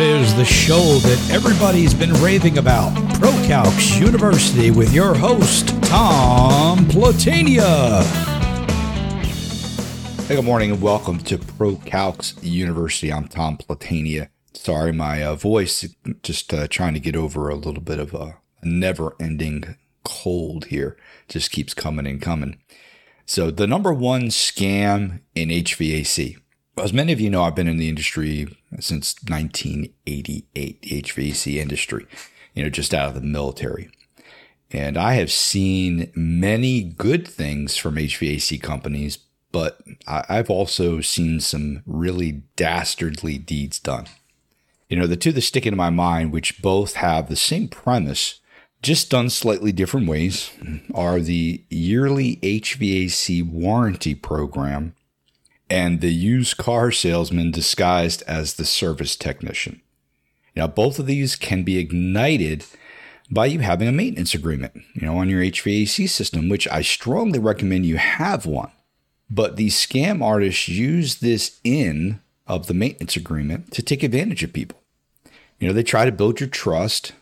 it is, the show that everybody's been raving about ProCalcs University with your host, Tom Platania. Hey, good morning and welcome to ProCalcs University. I'm Tom Platania. Sorry, my uh, voice, just uh, trying to get over a little bit of a never ending cold here. Just keeps coming and coming. So, the number one scam in HVAC as many of you know, I've been in the industry since 1988, the HVAC industry, you know, just out of the military. And I have seen many good things from HVAC companies, but I've also seen some really dastardly deeds done. You know, the two that stick in my mind, which both have the same premise, just done slightly different ways, are the yearly HVAC warranty program and the used car salesman disguised as the service technician. Now, both of these can be ignited by you having a maintenance agreement, you know, on your HVAC system, which I strongly recommend you have one. But these scam artists use this in of the maintenance agreement to take advantage of people. You know, they try to build your trust,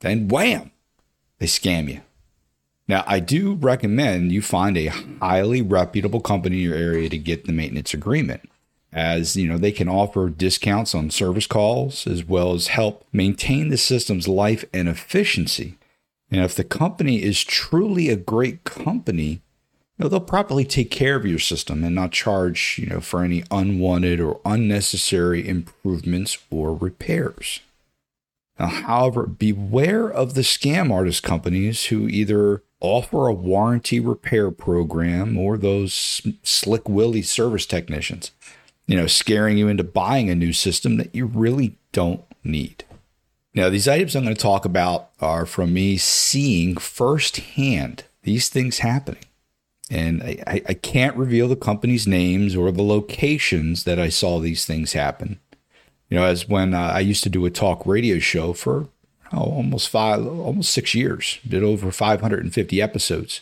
then wham, they scam you. Now, I do recommend you find a highly reputable company in your area to get the maintenance agreement, as you know they can offer discounts on service calls as well as help maintain the system's life and efficiency. And if the company is truly a great company, you know, they'll properly take care of your system and not charge, you know, for any unwanted or unnecessary improvements or repairs. Now, however, beware of the scam artist companies who either offer a warranty repair program or those slick willy service technicians, you know, scaring you into buying a new system that you really don't need. Now, these items I'm going to talk about are from me seeing firsthand these things happening. And I, I can't reveal the company's names or the locations that I saw these things happen. You know, as when uh, I used to do a talk radio show for oh, almost five, almost six years. Did over 550 episodes,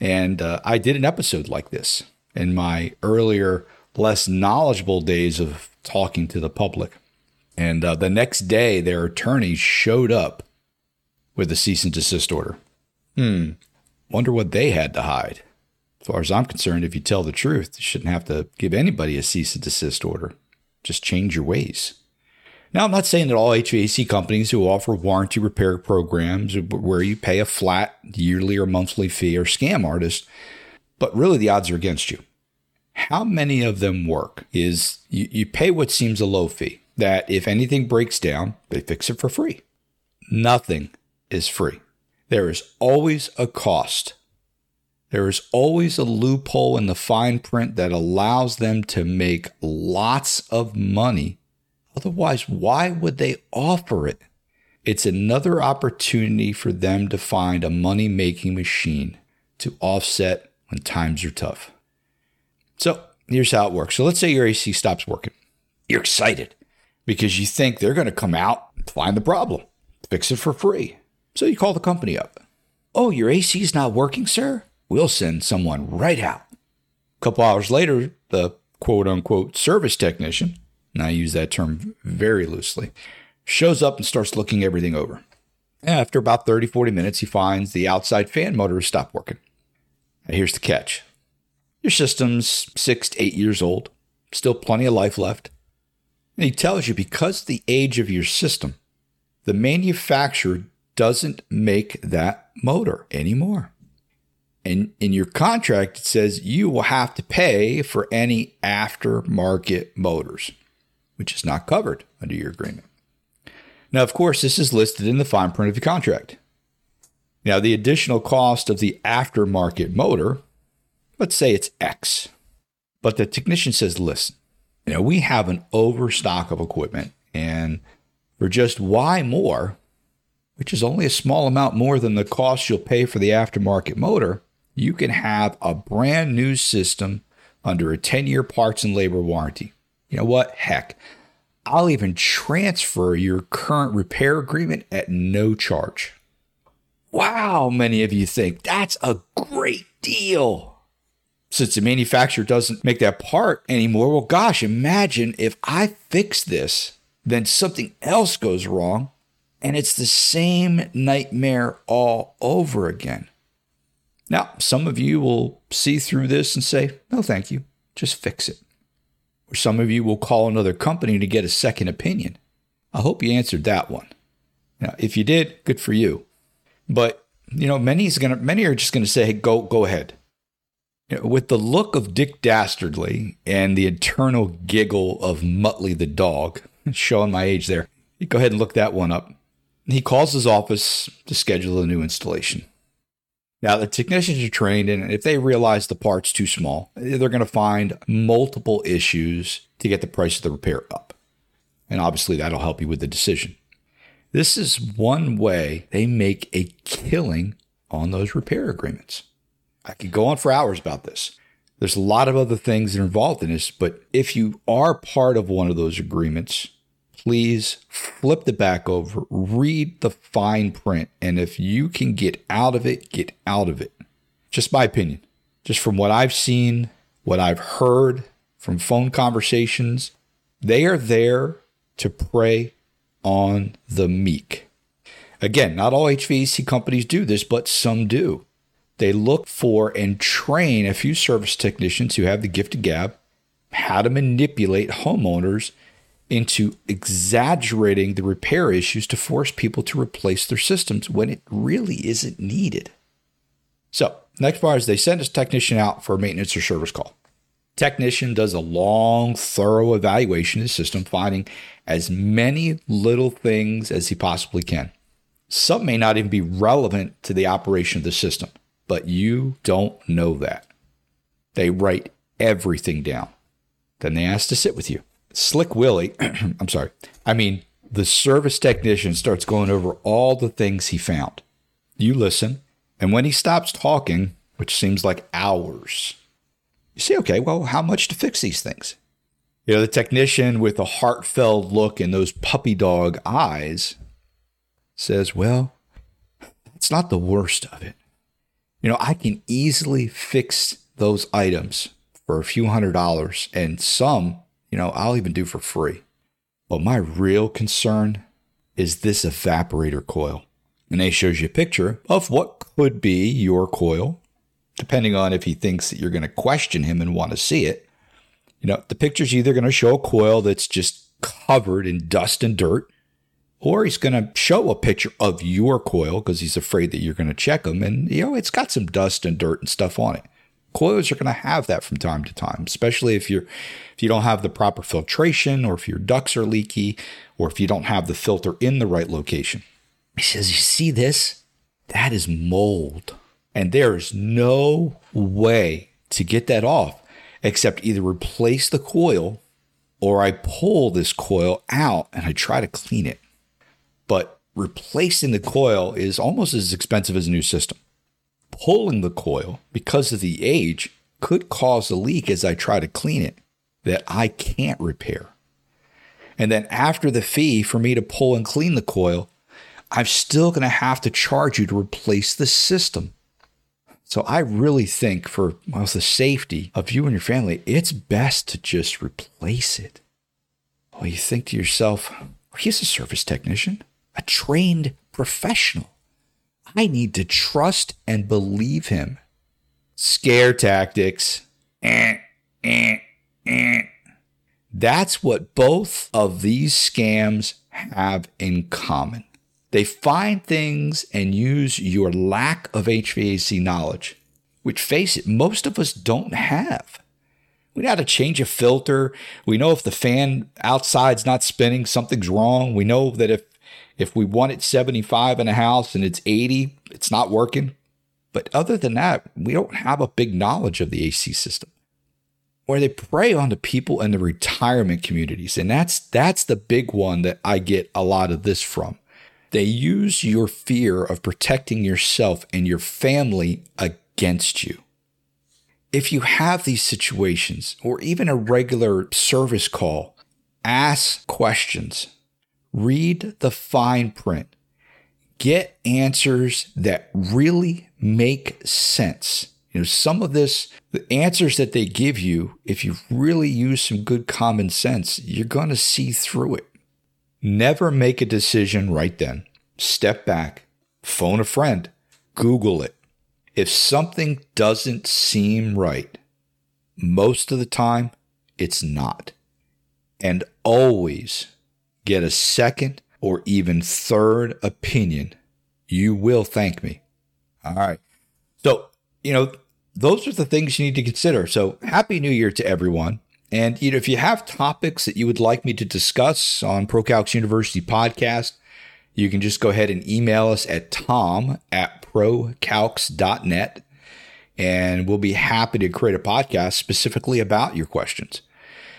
and uh, I did an episode like this in my earlier, less knowledgeable days of talking to the public. And uh, the next day, their attorney showed up with a cease and desist order. Hmm. Wonder what they had to hide. As far as I'm concerned, if you tell the truth, you shouldn't have to give anybody a cease and desist order. Just change your ways. Now, I'm not saying that all HVAC companies who offer warranty repair programs where you pay a flat yearly or monthly fee are scam artists, but really the odds are against you. How many of them work is you, you pay what seems a low fee, that if anything breaks down, they fix it for free. Nothing is free. There is always a cost. There is always a loophole in the fine print that allows them to make lots of money Otherwise, why would they offer it? It's another opportunity for them to find a money making machine to offset when times are tough. So here's how it works. So let's say your AC stops working. You're excited because you think they're going to come out find the problem, fix it for free. So you call the company up. Oh, your AC is not working, sir? We'll send someone right out. A couple hours later, the quote unquote service technician and I use that term very loosely, shows up and starts looking everything over. After about 30, 40 minutes, he finds the outside fan motor has stopped working. Now here's the catch your system's six to eight years old, still plenty of life left. And he tells you because the age of your system, the manufacturer doesn't make that motor anymore. And in your contract, it says you will have to pay for any aftermarket motors which is not covered under your agreement. Now, of course, this is listed in the fine print of your contract. Now, the additional cost of the aftermarket motor, let's say it's X, but the technician says, listen, you know, we have an overstock of equipment, and for just Y more, which is only a small amount more than the cost you'll pay for the aftermarket motor, you can have a brand new system under a 10 year parts and labor warranty. You know what? Heck, I'll even transfer your current repair agreement at no charge. Wow, many of you think that's a great deal. Since the manufacturer doesn't make that part anymore, well, gosh, imagine if I fix this Then something else goes wrong, and it's the same nightmare all over again. Now, some of you will see through this and say, no, thank you, just fix it. Or some of you will call another company to get a second opinion. I hope you answered that one. Now, if you did, good for you. But you know, many is gonna many are just gonna say, hey, go go ahead. You know, with the look of Dick Dastardly and the eternal giggle of Muttley the dog, showing my age there, go ahead and look that one up. He calls his office to schedule a new installation. Now, the technicians are trained, and if they realize the part's too small, they're going to find multiple issues to get the price of the repair up. And obviously, that'll help you with the decision. This is one way they make a killing on those repair agreements. I could go on for hours about this. There's a lot of other things that are involved in this, but if you are part of one of those agreements, please flip the back over, read the fine print, and if you can get out of it, get out of it. Just my opinion. Just from what I've seen, what I've heard from phone conversations, they are there to prey on the meek. Again, not all HVAC companies do this, but some do. They look for and train a few service technicians who have the gift of gab how to manipulate homeowners into exaggerating the repair issues to force people to replace their systems when it really isn't needed. So, next part is they send a technician out for a maintenance or service call. Technician does a long, thorough evaluation of the system, finding as many little things as he possibly can. Some may not even be relevant to the operation of the system but you don't know that. They write everything down. Then they ask to sit with you. Slick Willie, I'm sorry, I mean, the service technician starts going over all the things he found. You listen, and when he stops talking, which seems like hours, you say, okay, well, how much to fix these things? You know, the technician with a heartfelt look and those puppy dog eyes says, well, it's not the worst of it. You know, I can easily fix those items for a few hundred dollars, and some, you know, I'll even do for free. But my real concern is this evaporator coil. And he shows you a picture of what could be your coil, depending on if he thinks that you're going to question him and want to see it. You know, the picture's either going to show a coil that's just covered in dust and dirt, or he's going to show a picture of your coil because he's afraid that you're going to check him. and you know it's got some dust and dirt and stuff on it coils are going to have that from time to time especially if you're if you don't have the proper filtration or if your ducts are leaky or if you don't have the filter in the right location. He says you see this? That is mold. And there is no way to get that off except either replace the coil or I pull this coil out and I try to clean it. But replacing the coil is almost as expensive as a new system. Pulling the coil, because of the age, could cause a leak as I try to clean it that I can't repair. And then after the fee for me to pull and clean the coil, I'm still going to have to charge you to replace the system. So I really think for well, the safety of you and your family, it's best to just replace it. Well, you think to yourself, he's a service technician a trained professional. I need to trust and believe him. Scare tactics. Eh, eh, eh. That's what both of these scams have in common. They find things and use your lack of HVAC knowledge, which, face it, most of us don't have. We know how to change a filter. We know if the fan outside's not spinning, something's wrong. We know that if if we want it 75 in a house and it's 80, it's not working. But other than that, we don't have a big knowledge of the AC system. Where they prey on the people in the retirement communities. And that's that's the big one that I get a lot of this from. They use your fear of protecting yourself and your family against you. If you have these situations or even a regular service call, ask questions read the fine print, get answers that really make sense. You know, some of this, the answers that they give you, if you really use some good common sense, you're going to see through it. Never make a decision right then. Step back, phone a friend, Google it. If something doesn't seem right, most of the time it's not. And always get a second or even third opinion. You will thank me. All right. So, you know, those are the things you need to consider. So, happy new year to everyone. And you know, if you have topics that you would like me to discuss on ProCalcs University podcast, you can just go ahead and email us at tom at procalcs.net and we'll be happy to create a podcast specifically about your questions.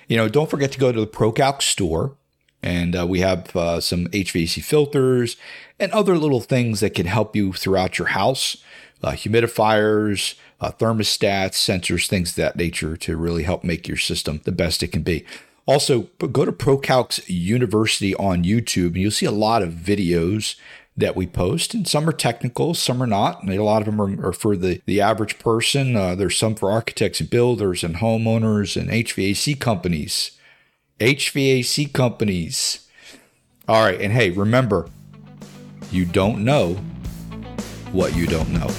You know, don't forget to go to the ProCalcs store and uh, we have uh, some HVAC filters and other little things that can help you throughout your house uh, humidifiers, uh, thermostats, sensors, things of that nature to really help make your system the best it can be. Also, go to ProCalcs University on YouTube, and you'll see a lot of videos that we post, and some are technical, some are not. And a lot of them are, are for the, the average person. Uh, there's some for architects and builders and homeowners and HVAC companies. HVAC companies. All right, and hey, remember, you don't know what you don't know.